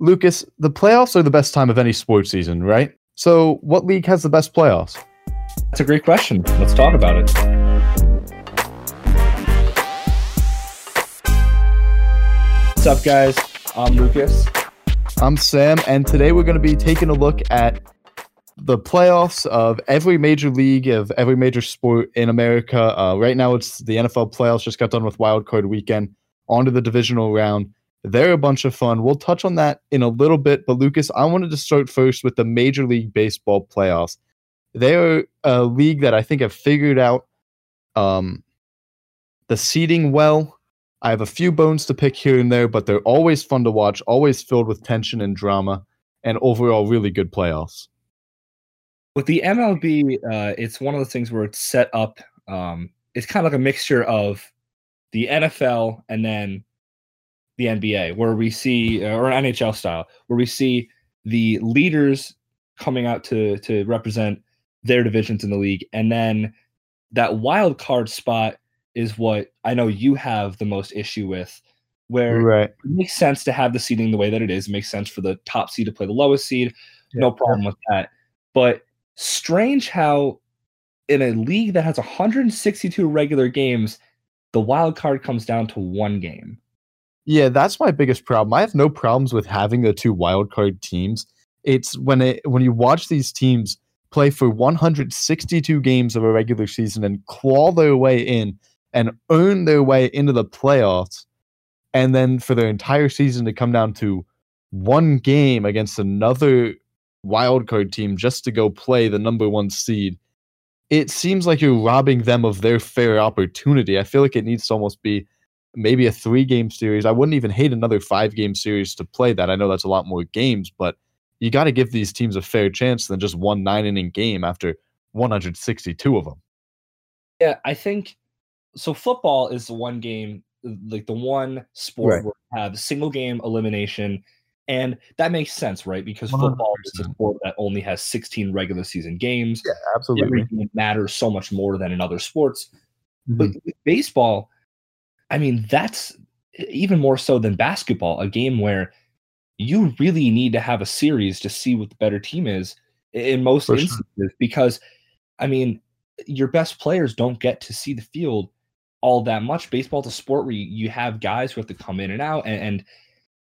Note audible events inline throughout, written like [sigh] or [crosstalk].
Lucas, the playoffs are the best time of any sports season, right? So, what league has the best playoffs? That's a great question. Let's talk about it. What's up, guys? I'm Lucas. I'm Sam, and today we're going to be taking a look at the playoffs of every major league of every major sport in America. Uh, right now, it's the NFL playoffs. Just got done with Wild Card Weekend. On to the divisional round. They're a bunch of fun. We'll touch on that in a little bit. But Lucas, I wanted to start first with the Major League Baseball playoffs. They're a league that I think have figured out um, the seeding well. I have a few bones to pick here and there, but they're always fun to watch, always filled with tension and drama, and overall really good playoffs. With the MLB, uh, it's one of those things where it's set up. Um, it's kind of like a mixture of the NFL and then the NBA, where we see, uh, or NHL style, where we see the leaders coming out to to represent their divisions in the league, and then that wild card spot is what I know you have the most issue with, where right. it makes sense to have the seeding the way that it is. It makes sense for the top seed to play the lowest seed. Yeah. No problem with that. But strange how in a league that has 162 regular games, the wild card comes down to one game. Yeah, that's my biggest problem. I have no problems with having the two wild card teams. It's when it when you watch these teams play for 162 games of a regular season and claw their way in and earn their way into the playoffs, and then for their entire season to come down to one game against another wild card team just to go play the number one seed. It seems like you're robbing them of their fair opportunity. I feel like it needs to almost be maybe a three game series. I wouldn't even hate another five game series to play that. I know that's a lot more games, but you got to give these teams a fair chance than just one nine inning game after 162 of them. Yeah, I think so. Football is the one game, like the one sport right. where we have single game elimination. And that makes sense, right? Because 100%. football is a sport that only has 16 regular season games. Yeah, absolutely. Everything matters so much more than in other sports. Mm-hmm. But baseball, I mean, that's even more so than basketball, a game where you really need to have a series to see what the better team is in most For instances sure. because I mean, your best players don't get to see the field all that much. Baseball's a sport where you, you have guys who have to come in and out and, and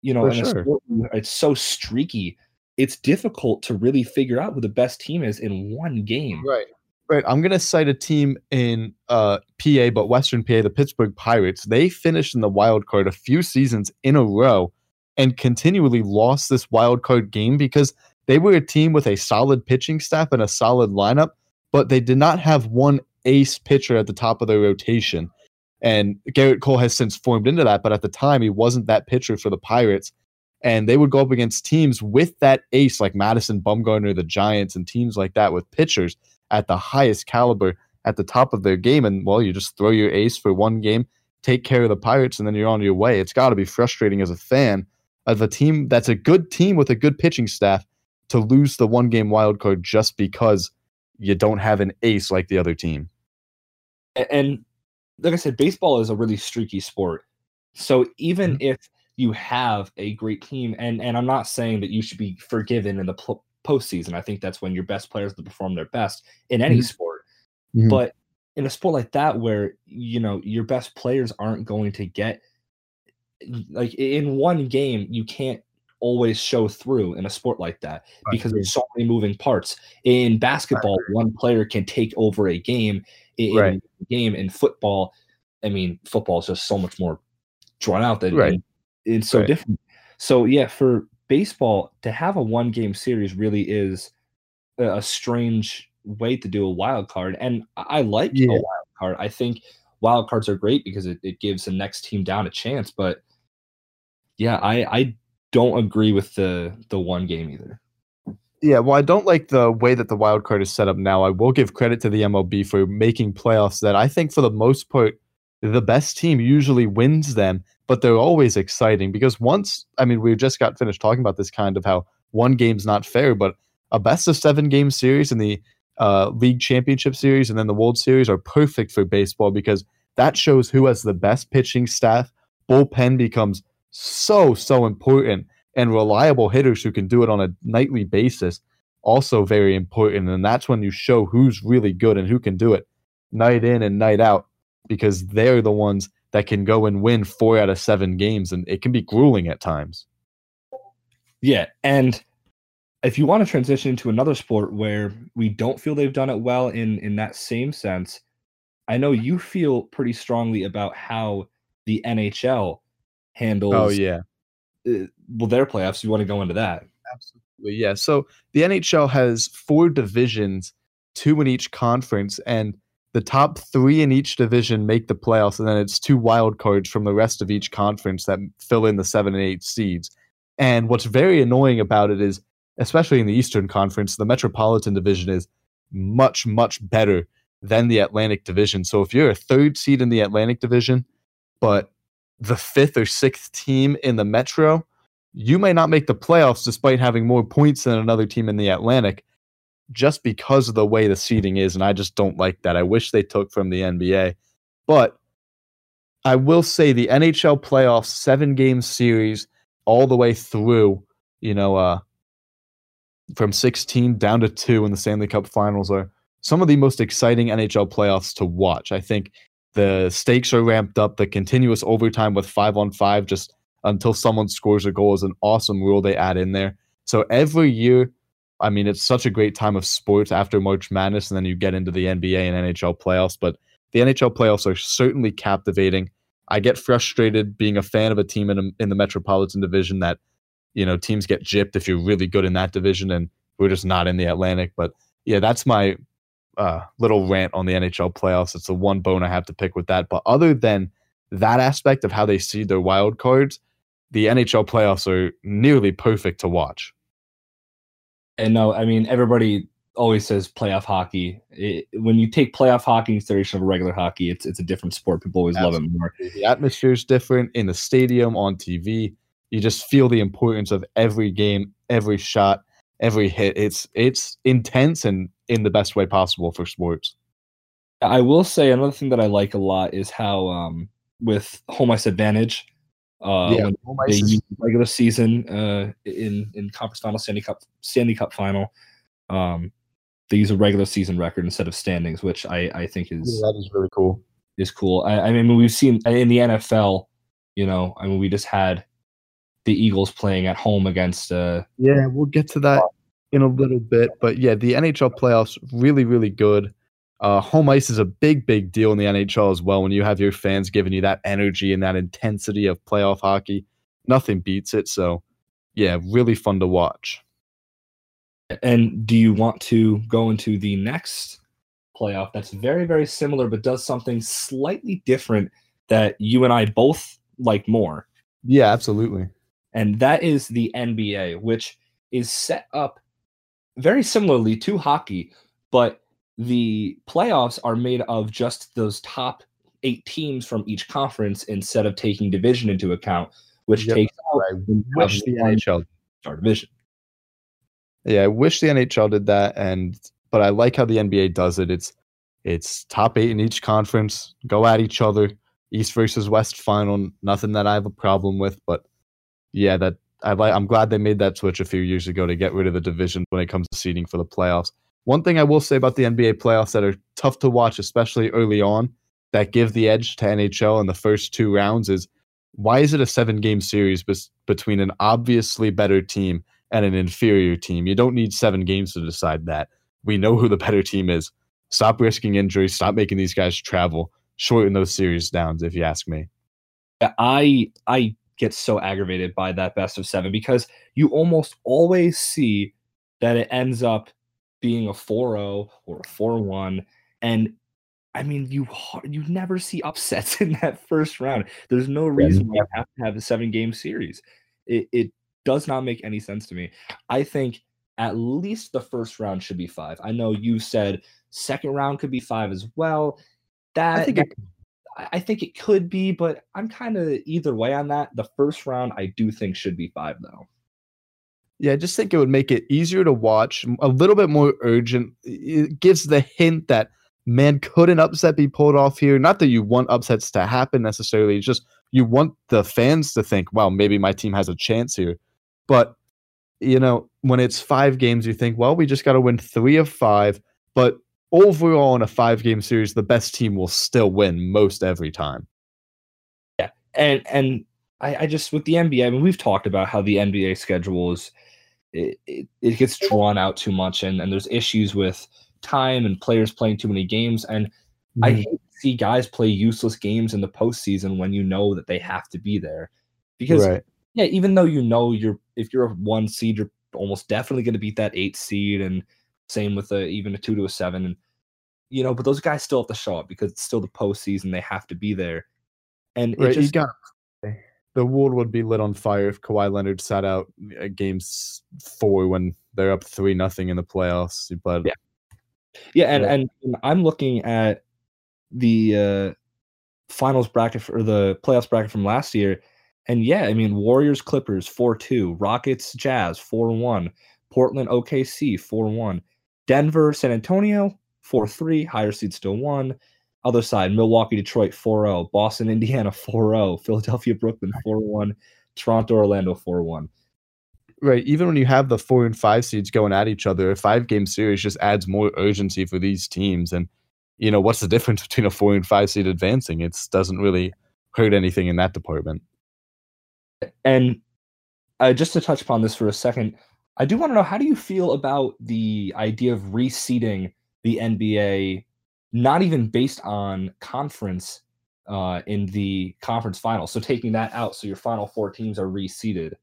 you know, in sure. sport, it's so streaky. It's difficult to really figure out who the best team is in one game. Right. Right. I'm going to cite a team in uh, PA, but Western PA, the Pittsburgh Pirates. They finished in the wild card a few seasons in a row and continually lost this wild card game because they were a team with a solid pitching staff and a solid lineup, but they did not have one ace pitcher at the top of their rotation. And Gerrit Cole has since formed into that, but at the time he wasn't that pitcher for the Pirates. And they would go up against teams with that ace like Madison Bumgarner, the Giants, and teams like that with pitchers at the highest caliber at the top of their game. And well, you just throw your ace for one game, take care of the Pirates, and then you're on your way. It's got to be frustrating as a fan of a team that's a good team with a good pitching staff to lose the one game wild card just because you don't have an ace like the other team. And like I said, baseball is a really streaky sport. So even mm-hmm. if you have a great team, and and I'm not saying that you should be forgiven in the pl- postseason. I think that's when your best players perform their best in any mm-hmm. sport. Mm-hmm. But in a sport like that, where you know your best players aren't going to get like in one game, you can't always show through in a sport like that because there's so many moving parts. In basketball, one player can take over a game. In right. game in football, I mean, football is just so much more drawn out that right. it's so right. different. So yeah, for baseball to have a one game series really is a, strange way to do a wild card. And I like yeah. a wild card. I think wild cards are great because it, it gives the next team down a chance. But yeah, I, I don't agree with the the one game either. Yeah, well, I don't like the way that the wild card is set up now. I will give credit to the MLB for making playoffs that I think for the most part the best team usually wins them but they're always exciting because once I mean we just got finished talking about this kind of how one game's not fair, but a best of seven game series in the uh, league championship series and then the World Series are perfect for baseball because that shows who has the best pitching staff. Bullpen becomes so so important, and reliable hitters who can do it on a nightly basis also very important and that's when you show who's really good and who can do it night in and night out because they're the ones that can go and win 4 out of 7 games and it can be grueling at times. Yeah and if you want to transition to another sport where we don't feel they've done it well in in that same sense i know you feel pretty strongly about how the nhl handles oh yeah. uh, well their playoffs you want to go into that. Absolutely yeah. So the nhl has four divisions two in each conference and the top three in each division make the playoffs and then it's two wild cards from the rest of each conference that fill in the seven and eight seeds. And what's very annoying about it is especially in the eastern conference the metropolitan division is much much better than the atlantic division. So if you're a third seed in the atlantic division but the fifth or sixth team in the Metro, you may not make the playoffs despite having more points than another team in the Atlantic just because of the way the seeding is. And I just don't like that. I wish they took from the NBA. But I will say the NHL playoffs, seven game series, all the way through, you know, uh, from 16 down to two in the Stanley Cup finals are some of the most exciting NHL playoffs to watch. I think the stakes are ramped up. The continuous overtime with five on five, just until someone scores a goal, is an awesome rule they add in there. So every year, I mean, it's such a great time of sports after March Madness, and then you get into the NBA and NHL playoffs. But the NHL playoffs are certainly captivating. I get frustrated being a fan of a team in, a, in the Metropolitan Division that, you know, teams get gypped if you're really good in that division, and we're just not in the Atlantic. But yeah, that's my uh, little rant on the NHL playoffs. It's the one bone I have to pick with that. But other than that aspect of how they see their wild cards, the NHL playoffs are nearly perfect to watch. And no, I mean everybody always says playoff hockey. It, when you take playoff hockey in consideration of regular hockey, it's it's a different sport. People always Absolutely. love it more. The atmosphere is different in the stadium, on TV. You just feel the importance of every game, every shot, every hit. It's it's intense and in the best way possible for sports. I will say another thing that I like a lot is how um, with home ice advantage, uh, yeah, when they use regular season uh, in in conference final, Stanley Cup, Stanley Cup final, um, they use a regular season record instead of standings, which I I think is yeah, that is really cool. Is cool. I, I mean, we've seen in the NFL, you know, I mean, we just had the Eagles playing at home against. Uh, yeah, we'll get to that in a little bit, but yeah, the NHL playoffs really, really good. Uh, home ice is a big, big deal in the NHL as well. When you have your fans giving you that energy and that intensity of playoff hockey, nothing beats it. So, yeah, really fun to watch. And do you want to go into the next playoff that's very, very similar, but does something slightly different that you and I both like more? Yeah, absolutely. And that is the NBA, which is set up very similarly to hockey, but the playoffs are made of just those top eight teams from each conference instead of taking division into account, which yep. takes out I wish the NHL star division. Yeah, I wish the NHL did that, and but I like how the NBA does it. It's it's top eight in each conference, go at each other, East versus West final. Nothing that I have a problem with, but yeah, that I like. I'm glad they made that switch a few years ago to get rid of the division when it comes to seeding for the playoffs. One thing I will say about the NBA playoffs that are tough to watch, especially early on, that give the edge to NHL in the first two rounds is why is it a seven game series bes- between an obviously better team and an inferior team? You don't need seven games to decide that. We know who the better team is. Stop risking injuries. Stop making these guys travel. Shorten those series downs, if you ask me. I I get so aggravated by that best of seven because you almost always see that it ends up being a 4-0 or a 4-1 and I mean you you never see upsets [laughs] in that first round. There's no reason why you have to have a seven game series. It it does not make any sense to me. I think at least the first round should be 5. I know you said second round could be 5 as well. That I think it I think it could be, but I'm kind of either way on that. The first round, I do think should be five, though. Yeah, I just think it would make it easier to watch, a little bit more urgent. It gives the hint that, man, could an upset be pulled off here? Not that you want upsets to happen necessarily, it's just you want the fans to think, wow, maybe my team has a chance here. But you know, when it's five games, you think, well, we just got to win three of five. But overall, in a five game series, the best team will still win most every time. Yeah, and and I, I just with the NBA, I mean, we've talked about how the NBA schedule is it, it, it gets drawn out too much, and and there's issues with time and players playing too many games, and mm-hmm. I hate to see guys play useless games in the postseason when you know that they have to be there, because right. yeah, even though you know you're if you're a one seed, you're almost definitely going to beat that eight seed, and same with a even a two to a seven, and you know, but those guys still have to show up because it's still the postseason; they have to be there, and right, it just, you got the world would be lit on fire if Kawhi Leonard sat out games four when they're up three nothing in the playoffs. But yeah, yeah, and yeah. and I'm looking at the uh, finals bracket or the playoffs bracket from last year, and yeah, I mean Warriors Clippers four two, Rockets Jazz four one, Portland OKC four one, Denver San Antonio four three, higher seed still one. Other side, Milwaukee, Detroit 4 0, Boston, Indiana [laughs] 4 0, Philadelphia, Brooklyn 4 1, Toronto, Orlando 4 1. Right. Even when you have the four and five seeds going at each other, a five game series just adds more urgency for these teams. And, you know, what's the [laughs] difference between a four and five seed advancing? It doesn't really hurt anything in that department. And uh, just to touch upon this for a second, I do want to know how do you feel about the idea of reseeding the NBA not even based on conference uh, in the conference final. So taking that out, so your final four teams are reseeded.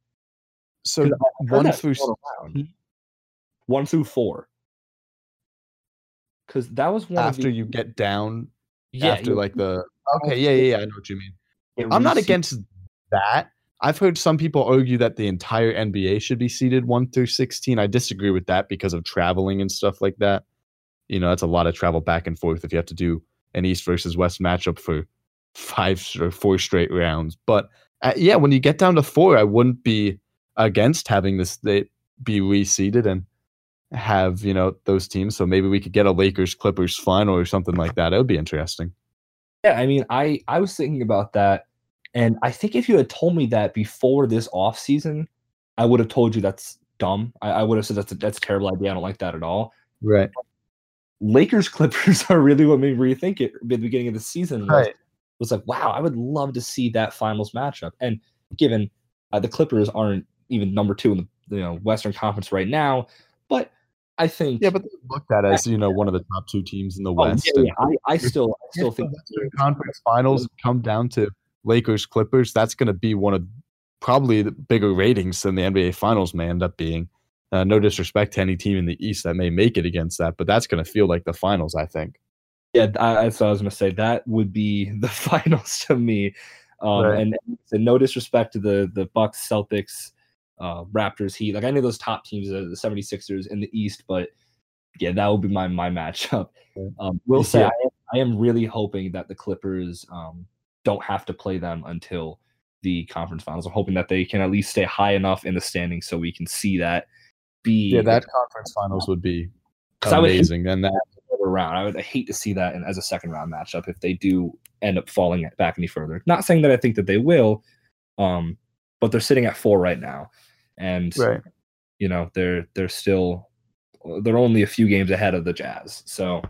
So one through one through four. Because that was one after the, you get down. Yeah, after like the okay, yeah, yeah, yeah, I know what you mean. I'm not against that. I've heard some people argue that the entire NBA should be seeded one through sixteen. I disagree with that because of traveling and stuff like that you know that's a lot of travel back and forth if you have to do an East versus West matchup for five or four straight rounds. But uh, yeah, when you get down to four, I wouldn't be against having this they be reseeded and have you know those teams. So maybe we could get a Lakers Clippers final or something like that. It would be interesting. Yeah, I mean, I I was thinking about that, and I think if you had told me that before this off season, I would have told you that's dumb. I, I would have said that's a, that's a terrible idea. I don't like that at all. Right. Lakers Clippers [laughs] are really what made me rethink it at the beginning of the season. Right. was like, wow, I would love to see that finals matchup. And given uh, the Clippers aren't even number two in the you know Western Conference right now, but I think yeah, but looked at as you know one of the top two teams in the oh, West. Yeah, yeah. I, I, still I still think Western Conference Finals come down to Lakers Clippers. That's going to be one of probably the bigger ratings than the NBA Finals may end up being. Uh, no disrespect to any team in the East that may make it against that, but that's going to feel like the finals, I think. Yeah, I, that's what I was going to say. That would be [laughs] the finals to me. Um, right. and, and, no disrespect to the the Bucks, Celtics, uh, Raptors, Heat. Like I know those top teams, the, the 76ers in the East, but yeah, that would be my my matchup. Um, will say yeah. I, am, I, am really hoping that the Clippers um, don't have to play them until the conference finals. I'm hoping that they can at least stay high enough in the standings so we can see that be yeah that conference finals would be amazing and that round. I would hate to see that in, as a second round matchup if they do end up falling back any further. Not saying that i think that they will um but they're sitting at four right now. And right. you know they're they're still they're only a few games ahead of the jazz so.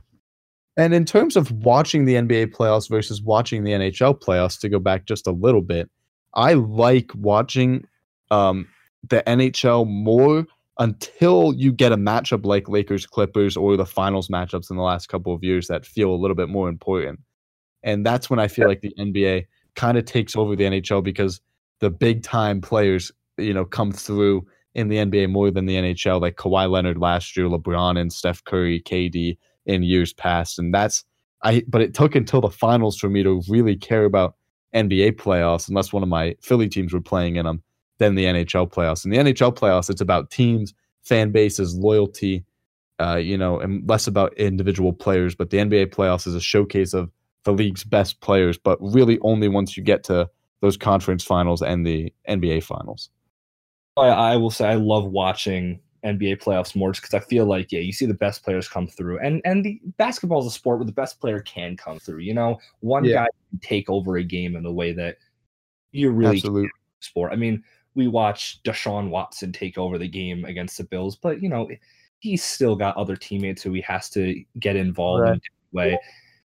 And in terms of watching the nba playoffs versus watching the nhl playoffs to go back just a little bit i like watching um the nhl more until you get a matchup like Lakers Clippers or the finals matchups in the last couple of years that feel a little bit more important. And that's when I feel like the NBA kind of takes over the NHL because the big time players, you know, come through in the NBA more than the NHL, like Kawhi Leonard last year, LeBron and Steph Curry, KD in years past. And that's I but it took until the finals for me to really care about NBA playoffs unless one of my Philly teams were playing in them than the NHL playoffs. In the NHL playoffs, it's about teams, fan bases, loyalty, uh, you know, and less about individual players. But the NBA playoffs is a showcase of the league's best players, but really only once you get to those conference finals and the NBA finals. I, I will say I love watching NBA playoffs more just because I feel like yeah, you see the best players come through, and and the basketball is a sport where the best player can come through. You know, one yeah. guy can take over a game in the way that you really sport. I mean, we watch Deshaun Watson take over the game against the Bills, but you know, he's still got other teammates who he has to get involved right. in a way.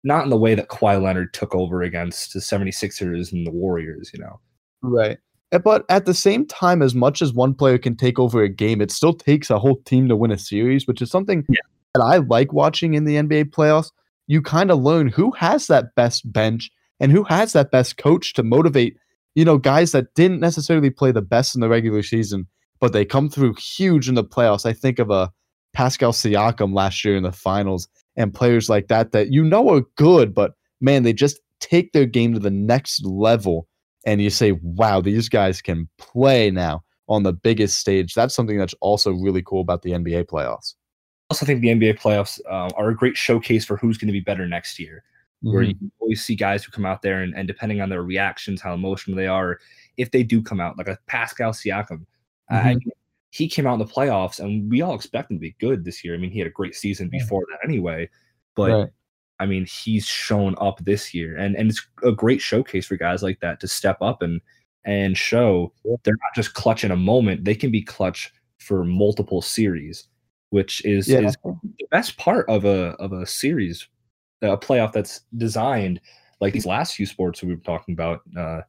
Not in the way that Kawhi Leonard took over against the 76ers and the Warriors, you know. Right. Eh, but at the same time, as much as one player can take over a game, it still takes a whole team to win a series, which is something yeah. that I like watching in the NBA playoffs. You kind of learn who has that best bench and who has that best coach to motivate, you know, guys that didn't necessarily play the best in the regular season, but they come through huge in the playoffs. I think of a Pascal Siakam last year in the finals and players like that that you know are good, but man, they just take their game to the next level. And you say, wow, these guys can play now on the biggest stage. That's something that's also really cool about the NBA playoffs. I also think the NBA playoffs uh, are a great showcase for who's going to be better next year. Mm-hmm. Where you always see guys who come out there and, and, depending on their reactions, how emotional they are, if they do come out, like a Pascal Siakam, mm-hmm. I, he came out in the playoffs, and we all expect him to be good this year. I mean, he had a great season before that anyway, but right. I mean, he's shown up this year, and and it's a great showcase for guys like that to step up and and show they're not just clutch in a moment; they can be clutch for multiple series, which is yeah. is the best part of a of a series, a playoff that's designed like these last few sports we were talking about, uh,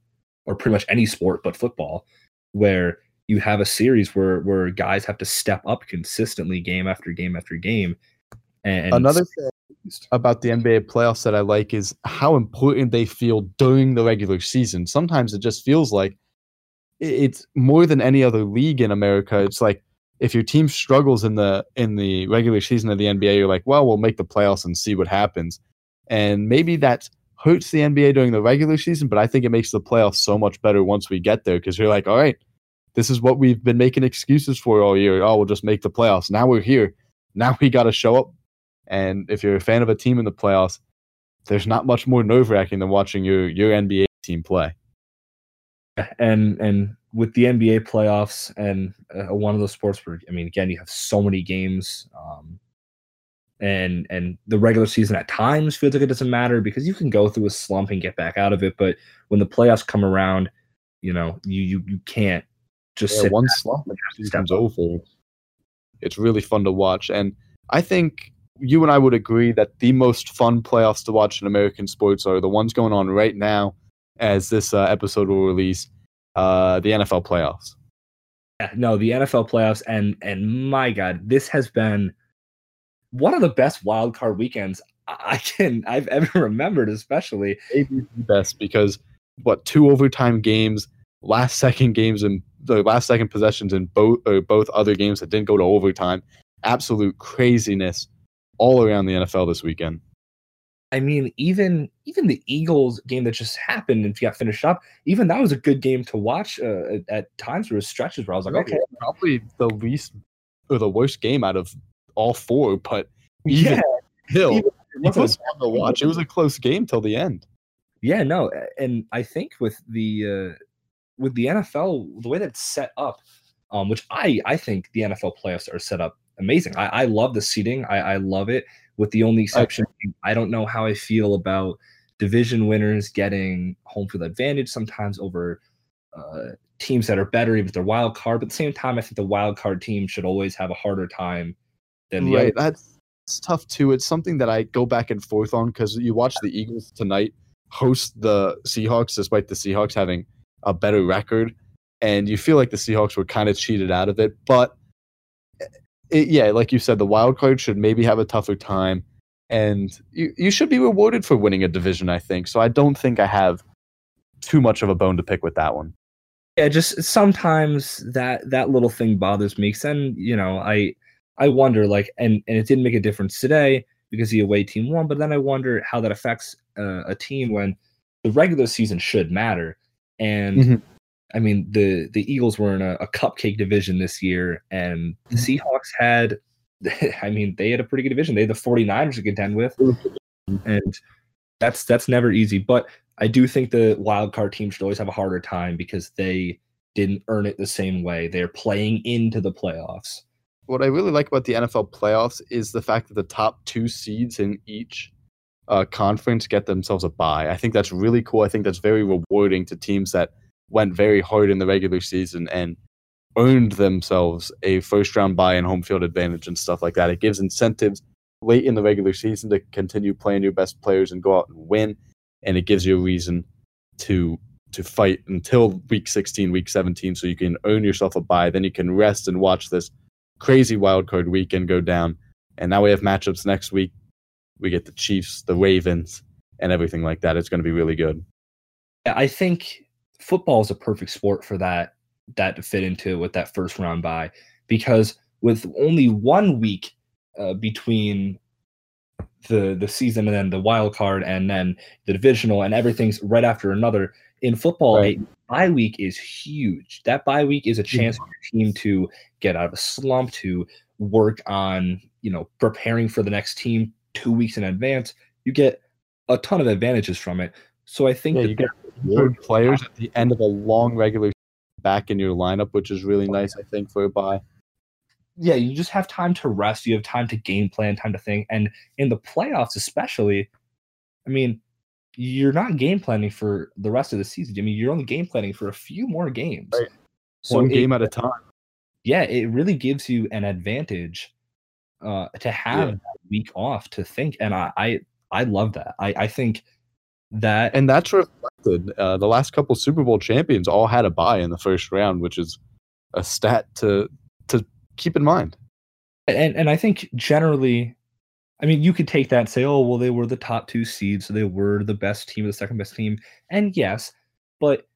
or pretty much any sport but football, where you have a series where where guys have to step up consistently game after game after game. And another thing about the NBA playoffs that I like is how important they feel during the regular season. Sometimes it just feels like it's more than any other league in America. It's like if your team struggles in the in the regular season of the NBA, you're like, well, we'll make the playoffs and see what happens. And maybe that hurts the NBA during the regular season, but I think it makes the playoffs so much better once we get there because you're like, all right, this is what we've been making excuses for all year. Oh, we'll just make the playoffs. Now we're here. Now we got to show up. And if you're a fan of a team in the playoffs, there's not much more nerve wracking than watching your your NBA team play. And and with the NBA playoffs and uh, one of those sports where I mean, again, you have so many games, um, and and the regular season at times feels like it doesn't matter because you can go through a slump and get back out of it. But when the playoffs come around, you know, you you you can't just yeah, one slump comes over. It's really fun to watch, and I think you and I would agree that the most fun playoffs to watch in American sports are the ones going on right now, as this uh, episode will release, uh, the NFL playoffs. Yeah, no, the NFL playoffs, and and my God, this has been one of the best wild card weekends I [laughs] can I've ever remembered, especially maybe the best because what two overtime games, last second games, and the last second possessions in both or both other games that didn't go to overtime. Absolute craziness all around the NFL this weekend. I mean, even even the Eagles game that just happened and got finished up, even that was a good game to watch. Uh, at times, there was stretches where I was like, okay, probably the least or the worst game out of all four, but [laughs] yeah, still, even, it was fun to watch. It was a close game till the end. Yeah, no, and I think with the uh, with the NFL, the way that it's set up, um, which I I think the NFL playoffs are set up amazing. I, I love the seeding. I, I love it. With the only exception, okay. I don't know how I feel about division winners getting home field advantage sometimes over uh, teams that are better, even if they're wild card. But at the same time, I think the wild card team should always have a harder time than the right. Other. That's tough too. It's something that I go back and forth on because you watch the Eagles tonight host the Seahawks, despite the Seahawks having a better record, and you feel like the Seahawks were kind of cheated out of it. But it, yeah, like you said, the wild card should maybe have a tougher time, and you you should be rewarded for winning a division. I think so. I don't think I have too much of a bone to pick with that one. Yeah, just sometimes that that little thing bothers me. And you know, I I wonder like, and and it didn't make a difference today because the away team won, but then I wonder how that affects uh, a team when the regular season should matter and mm-hmm. I mean, the the Eagles were in a, a cupcake division this year, and the mm-hmm. Seahawks had, [laughs] I mean, they had a pretty good division. They had the 49ers to contend with, and that's that's never easy. But I do think the wild card team should always have a harder time because they didn't earn it the same way. They're playing into the playoffs. What I really like about the NFL playoffs is the fact that the top two seeds in each uh, conference get themselves a bye. I think that's really cool. I think that's very rewarding to teams that went very hard in the regular season and earned themselves a first round bye and home field advantage and stuff like that. It gives incentives late in the regular season to continue playing your best players and go out and win, and it gives you a reason to to fight until week 16, week 17, so you can earn yourself a bye. Then you can rest and watch this crazy wild card weekend go down. And now we have matchups next week. We get the Chiefs, the Ravens, and everything like that. It's going to be really good. I think football is a perfect sport for that that to fit into with that first round bye because with only one week uh, between the the season and then the wild card and then the divisional and everything's right after another in football right. a bye week is huge. That bye week is a chance for your team to get out of a slump to work on you know preparing for the next team two weeks in advance. You get a ton of advantages from it. So i think yeah, that you get good players at the end of a long regular back in your lineup, which is really nice, I think, for a bye. Yeah, you just have time to rest. You have time to game plan, time to think. And in the playoffs, especially, I mean, you're not game planning for the rest of the season. I mean, you're only game planning for a few more games. Right. So One game at a time. Yeah, it really gives you an advantage uh, to have yeah. week off to think. And I, I, I love that. I, I think – that and that's reflected. Uh, the last couple Super Bowl champions all had a bye in the first round, which is a stat to to keep in mind. And and I think generally, I mean, you could take that and say, oh, well, they were the top two seeds, so they were the best team, the second best team, and yes, but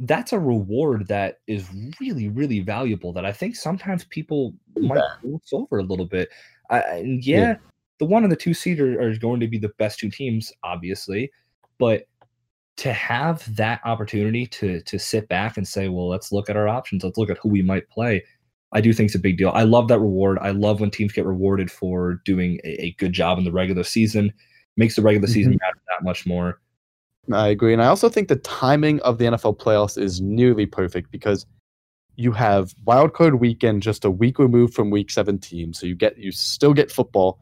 that's a reward that is really, really valuable. That I think sometimes people might gloss over a little bit. I, and yeah, yeah, the one and the two seed are, are going to be the best two teams, obviously but to have that opportunity to to sit back and say, well, let's look at our options. Let's look at who we might play. I do think it's a big deal. I love that reward. I love when teams get rewarded for doing a, a good job in the regular season. Makes the regular season mm-hmm. matter that much more. I agree, and I also think the timing of the NFL playoffs is nearly perfect because you have wildcard weekend just a week removed from week 17, so you get you still get football,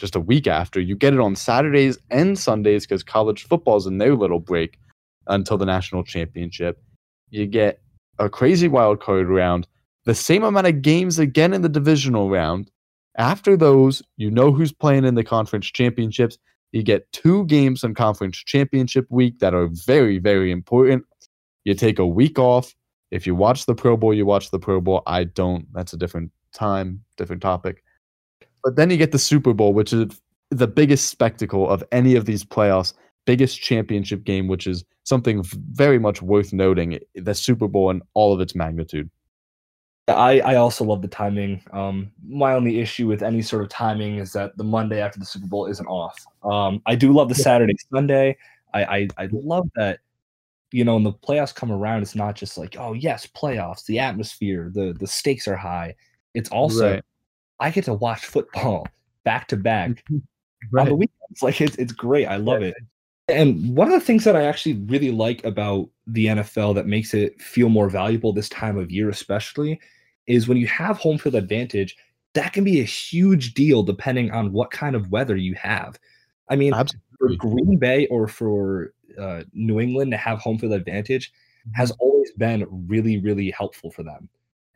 just a week after. You get it on Saturdays and Sundays because college football's in their little break until the national championship. You get a crazy wild card round, the same amount of games again in the divisional round. After those, you know who's playing in the conference championships. You get two games on conference championship week that are very, very important. You take a week off. If you watch the Pro Bowl, you watch the Pro Bowl. I don't. That's a different time, different topic. But then you get the Super Bowl, which is the biggest spectacle of any of these playoffs, biggest championship game, which is something very much worth noting. The Super Bowl and all of its magnitude. I, I also love the timing. Um, my only issue with any sort of timing is that the Monday after the Super Bowl isn't off. Um, I do love the Saturday Sunday. I, I, I love that you know, when the playoffs come around, it's not just like, oh yes, playoffs, the atmosphere, the the stakes are high. It's also right. I get to watch football [laughs] back to back on the weekends. Like it's it's great. I love yeah. it. And one of the things that I actually really like about the NFL that makes it feel more valuable this time of year, especially, is when you have home field advantage, that can be a huge deal depending on what kind of weather you have. I mean, Absolutely. for Green Bay or for uh, New England to have home field advantage has mm-hmm. always been really, really helpful for them.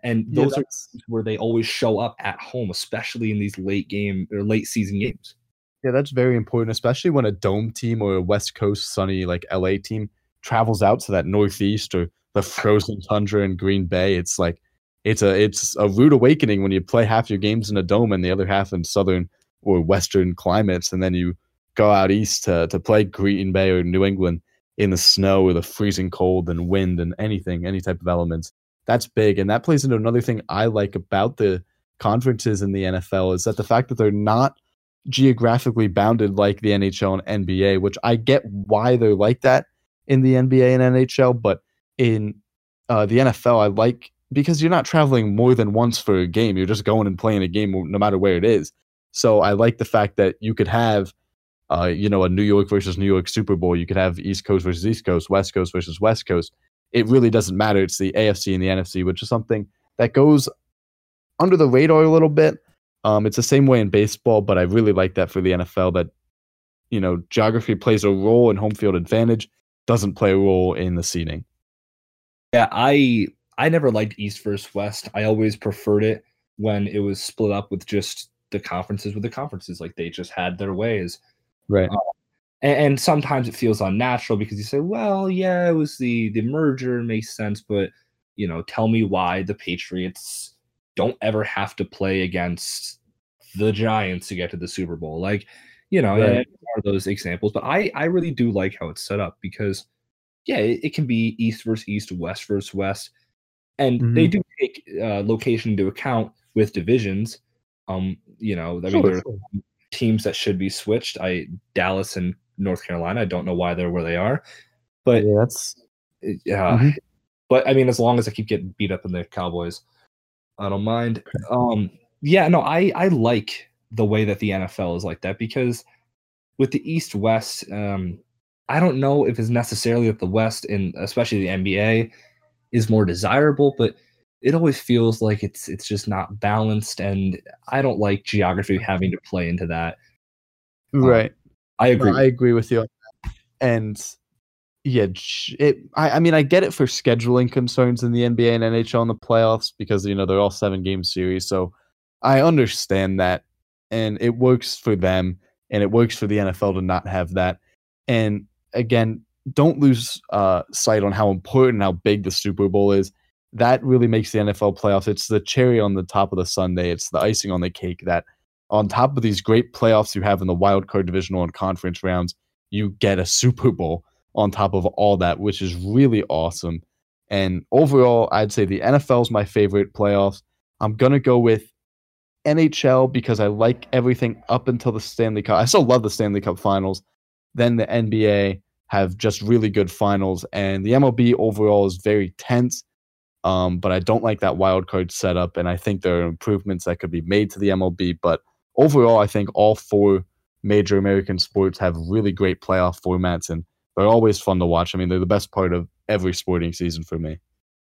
And those yeah, are where they always show up at home, especially in these late game or late season games. Yeah, that's very important, especially when a dome team or a West Coast sunny like LA team travels out to that Northeast or the frozen tundra in Green Bay. It's like it's a it's a rude awakening when you play half your games in a dome and the other half in southern or western climates, and then you go out east to to play Green Bay or New England in the snow or the freezing cold and wind and anything, any type of elements that's big. And that plays into another thing I like about the conferences in the NFL is that the fact that they're not geographically bounded like the NHL and NBA, which I get why they're like that in the NBA and NHL, but in uh, the NFL, I like because you're not traveling more than once for a game. You're just going and playing a game no matter where it is. So I like the fact that you could have, uh, you know, a New York versus New York Super Bowl. You could have East Coast versus East Coast, West Coast versus West Coast it really doesn't matter. It's the AFC and the NFC, which is something that goes under the radar a little bit. Um, it's the same way in baseball, but I really like that for the NFL that you know geography plays a role in home field advantage, doesn't play a role in the seeding. Yeah, I I never liked East versus West. I always preferred it when it was split up with just the conferences with the conferences. Like they just had their ways. Right. Uh, and, and, sometimes it feels unnatural because you say, well, yeah, it was the the merger makes sense, but you know, tell me why the Patriots don't ever have to play against the Giants to get to the Super Bowl. Like, you know, right. are those examples. But I I really do like how it's set up because yeah, it, it can be East versus East, West versus West, and mm-hmm. they do take uh, location into account with divisions. Um, you know, I mean, there are teams that should be switched. I Dallas and North Carolina. I don't know why they're where they are, but yeah, that's yeah. Mm-hmm. But I mean, as long as I keep getting beat up in the Cowboys, I don't mind. Um, yeah, no, I I like the way that the NFL is like that because with the East West, um, I don't know if it's necessarily that the West and especially the NBA is more desirable, but it always feels like it's it's just not balanced, and I don't like geography having to play into that. Right. Um, I agree. I agree with you. And yeah, it. I, I mean, I get it for scheduling concerns in the NBA and NHL in the playoffs because you know they're all seven game series, so I understand that, and it works for them, and it works for the NFL to not have that. And again, don't lose uh, sight on how important, how big the Super Bowl is. That really makes the NFL playoffs. It's the cherry on the top of the Sunday. It's the icing on the cake that, on top of these great playoffs you have in the wild card, divisional, and conference rounds, you get a Super Bowl on top of all that, which is really awesome. And overall, I'd say the NFL is my favorite playoffs. I'm gonna go with NHL because I like everything up until the Stanley Cup. I still love the Stanley Cup Finals. Then the NBA have just really good finals, and the MLB overall is very tense. Um, but I don't like that wild card setup, and I think there are improvements that could be made to the MLB. But overall, I think all four major American sports have really great playoff formats, and they're always fun to watch. I mean, they're the best part of every sporting season for me.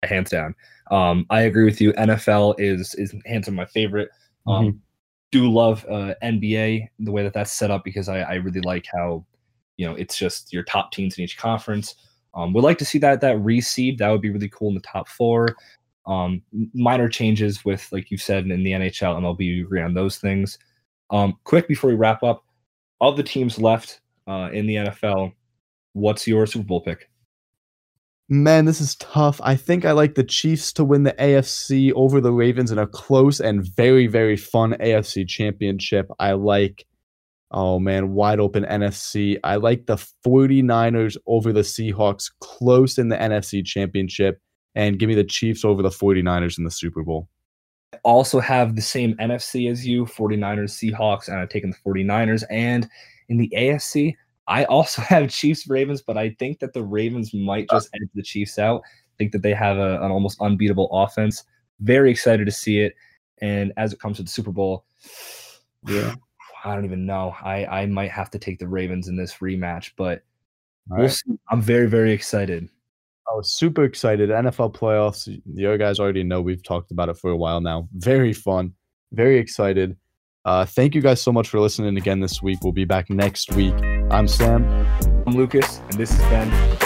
Hands down. Um, I agree with you. NFL is is hands down my favorite. Um, mm-hmm. Do love uh, NBA the way that that's set up because I, I really like how you know it's just your top teams in each conference. Um, would like to see that that reseed. That would be really cool in the top four. Um, minor changes with, like you said, in the NHL, MLB, we agree on those things. Um, quick before we wrap up, of the teams left uh, in the NFL, What's your Super Bowl pick? Man, this is tough. I think I like the Chiefs to win the AFC over the Ravens in a close and very, very fun AFC championship. I like, oh man, wide open NFC. I like the 49ers over the Seahawks close in the NFC championship. And give me the Chiefs over the 49ers in the Super Bowl. I also have the same NFC as you 49ers, Seahawks, and I've taken the 49ers. And in the AFC, I also [laughs] have Chiefs Ravens, but I think that the Ravens might just edge the Chiefs out. I think that they have a, an almost unbeatable offense. Very excited to see it. And as it comes to the Super Bowl, [sighs] yeah, I don't even know. I I might have to take the Ravens in this rematch, but All we'll see. I'm very very excited. Was super excited. NFL playoffs. Other guys already know we've talked about it for a while now. Very fun. Very excited. Uh, thank you guys so much for listening again this week. We'll be back next week. I'm Sam. I'm Lucas, and this has been